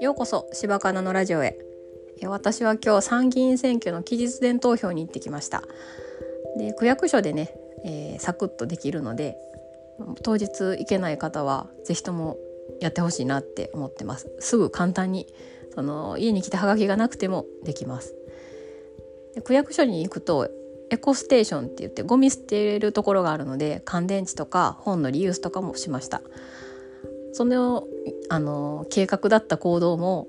ようこそ柴かなのラジオへ。私は今日参議院選挙の期日前投票に行ってきました。で区役所でね、えー、サクッとできるので当日行けない方は是非ともやってほしいなって思ってます。すぐ簡単にその家に来たハガキがなくてもできます。で区役所に行くとエコステーションって言ってゴミ捨てるところがあるので乾電池とか本のリユースとかもしましたそのあの計画だった行動も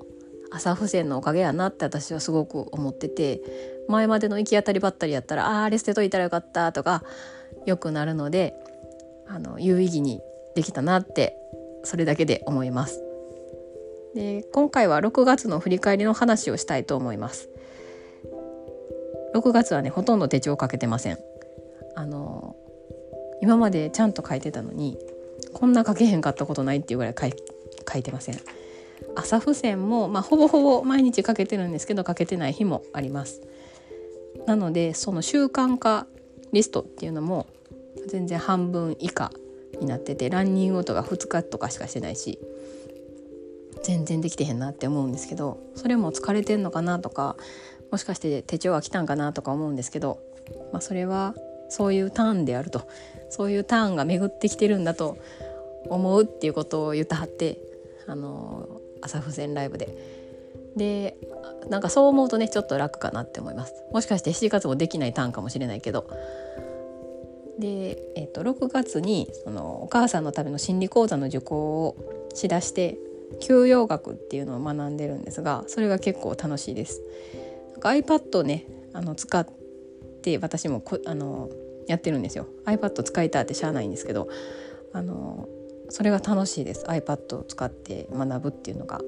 朝付箋のおかげやなって私はすごく思ってて前までの行き当たりばったりやったらあああれ捨てといたらよかったとかよくなるのであの有意義にできたなってそれだけで思います。で今回は6月の振り返りの話をしたいと思います。6月はねほとんど手帳をかけてません。あの今までちゃんと書いてたのにこんな書けへんかったことないっていうぐらい書い書いてません。朝付箋も、まあ、ほぼほぼ毎日かけてるんですけど書けてない日もあります。なのでその習慣化リストっていうのも全然半分以下になっててランニングとか2日とかしかしてないし全然できてへんなって思うんですけどそれも疲れてんのかなとかもしかして手帳が来たんかなとか思うんですけど、まあ、それはそういうターンであるとそういうターンが巡ってきてるんだと思うっていうことを言ったはってあの朝付箋ライブで。でなんかそう思うとねちょっと楽かなって思います。もしかして7月もできないターンかもしれないけど。で、えー、と6月にそのお母さんのための心理講座の受講をしだして休養学っていうのを学んでるんですがそれが結構楽しいです。iPad をねあの使って私もこあのやってるんですよ。iPad 使いたってしゃあないんですけどあのそれが楽しいです。iPad を使って学ぶっていうのが。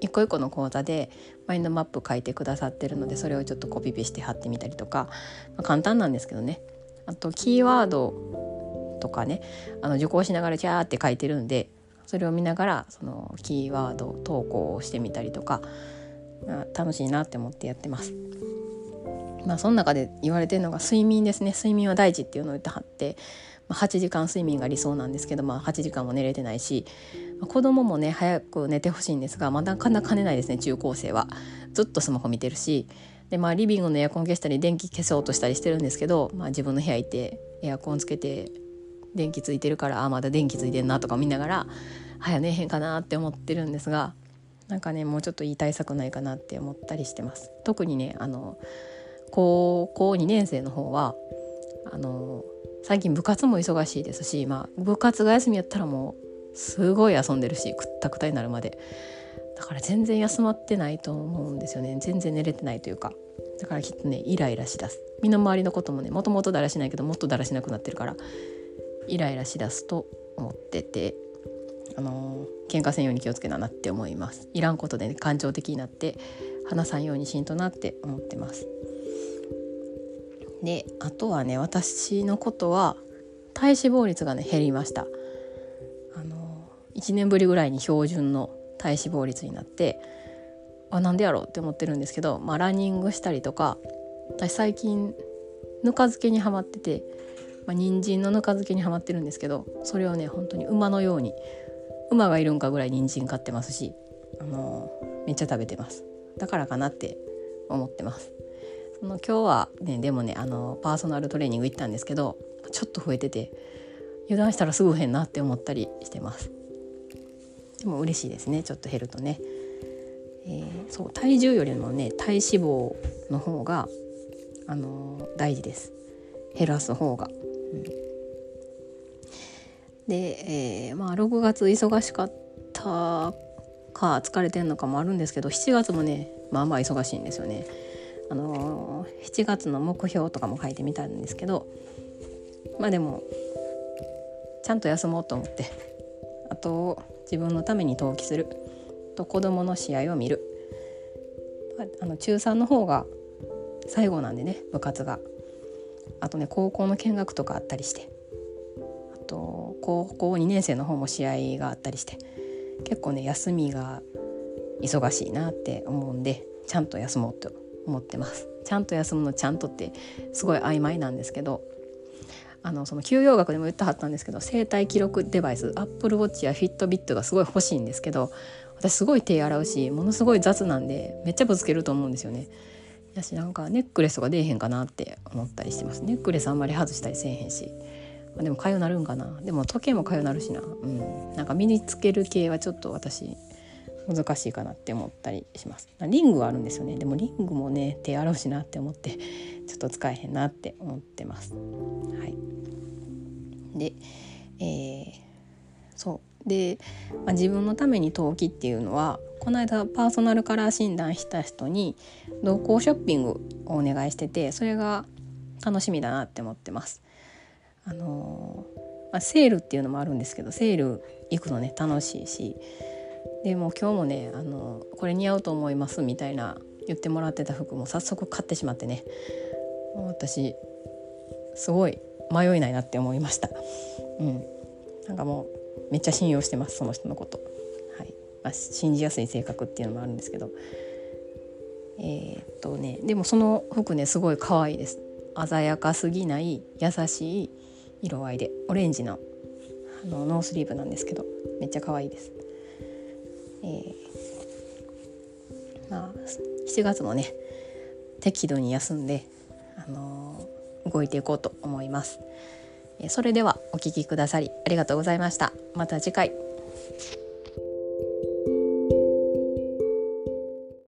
一個一個の講座でマインドマップ書いてくださってるのでそれをちょっとコピペして貼ってみたりとか、まあ、簡単なんですけどね。あとキーワードとかねあの受講しながらキャーって書いてるんでそれを見ながらそのキーワード投稿をしてみたりとか楽しいなって思ってやってます。まあその中で言われてるのが睡眠ですね睡眠は大事っていうのを言ってはって、まあ、8時間睡眠が理想なんですけど、まあ、8時間も寝れてないし、子供もね早く寝てほしいんですがまだなかなか寝ないですね中高生はずっとスマホ見てるしで、まあ、リビングのエアコン消したり電気消そうとしたりしてるんですけど、まあ、自分の部屋行ってエアコンつけて電気ついてるからあまだ電気ついてんなとか見ながら早寝へんかなって思ってるんですがなんかねもうちょっといい対策ないかなって思ったりしてます。特にねあの高校2年生の方はあの最近部活も忙しいですし、まあ、部活が休みやったらもうすごい遊んでるしくったくたになるまで。だから全然休まってないと思うんですよね。全然寝れてないというか。だからきっとねイライラしだす。身の回りのこともねもともとだらしないけどもっとだらしなくなってるからイライラしだすと思ってて。あの喧嘩せんように気をつけななって思います。いらんことでね感情的になって話さんようにしんとなって思ってます。であとはね私のことは体脂肪率がね減りました。あの1年ぶりぐらいに標準の体脂肪率になってあなんでやろうって思ってるんですけど、まあ、ランニングしたりとか私最近ぬか漬けにはまってて、まあ、人参のぬか漬けにはまってるんですけどそれをね本当に馬のように馬がいるんかぐらい人参買ってますし、あのめっちゃ食べてます。だからかなって思ってます。その今日はねでもねあのパーソナルトレーニング行ったんですけどちょっと増えてて油断したらすぐ減なって思ったりしてます。でも嬉しいですねちょっと減るとね、えー、そう体重よりもね体脂肪の方があの大事です。減らす方が、うん。で、えー、まあ6月忙しかったか疲れてんのかもあるんですけど7月もねまあまあ忙しいんですよね。あのー、7月の目標とかも書いてみたんですけどまあでもちゃんと休もうと思ってあと自分のために登記すると子どもの試合を見る。あの中3の方が最後なんでね部活が。あとね高校の見学とかあったりして。高校2年生の方も試合があったりして結構ね休みが忙しいなって思うんでちゃんと休もうと思ってます。ちゃんと休むのちゃんとってすごい曖昧なんですけどあのその休養学でも言ってはったんですけど生体記録デバイスアップルウォッチやフィットビットがすごい欲しいんですけど私すごい手洗うしものすごい雑なんでめっちゃぶつけると思うんですよね。やしなんかネックレスとか出えへんかなって思ったりしてます。ネックレスあんまり外したりせえへんし、あ、でもかゆなるんかな。でも時計もかゆなるしな。うん。なんか身につける系はちょっと私難しいかなって思ったりします。リングはあるんですよね。でもリングもね手洗うしなって思って ちょっと使えへんなって思ってます。はい。でえー、そう。で、まあ、自分のために陶器っていうのはこの間パーソナルカラー診断した人に同行ショッピングをお願いしててそれが楽しみだなって思ってます。あのまあ、セールっていうのもあるんですけどセール行くのね楽しいし。でも今日もねあのこれ似合うと思いますみたいな言ってもらってた服も早速買ってしまってね。私すごい迷いないなって思いました。うん、なんかもうめっちゃ信用してますその人のこと。はい。まあ、信じやすい性格っていうのもあるんですけど。えー、っとねでもその服ねすごい可愛いです。鮮やかすぎない優しい。色合いでオレンジのあのノースリーブなんですけどめっちゃ可愛いです。えー、まあ7月もね適度に休んで、あのー、動いていこうと思います。それではお聴きくださりありがとうございました。また次回。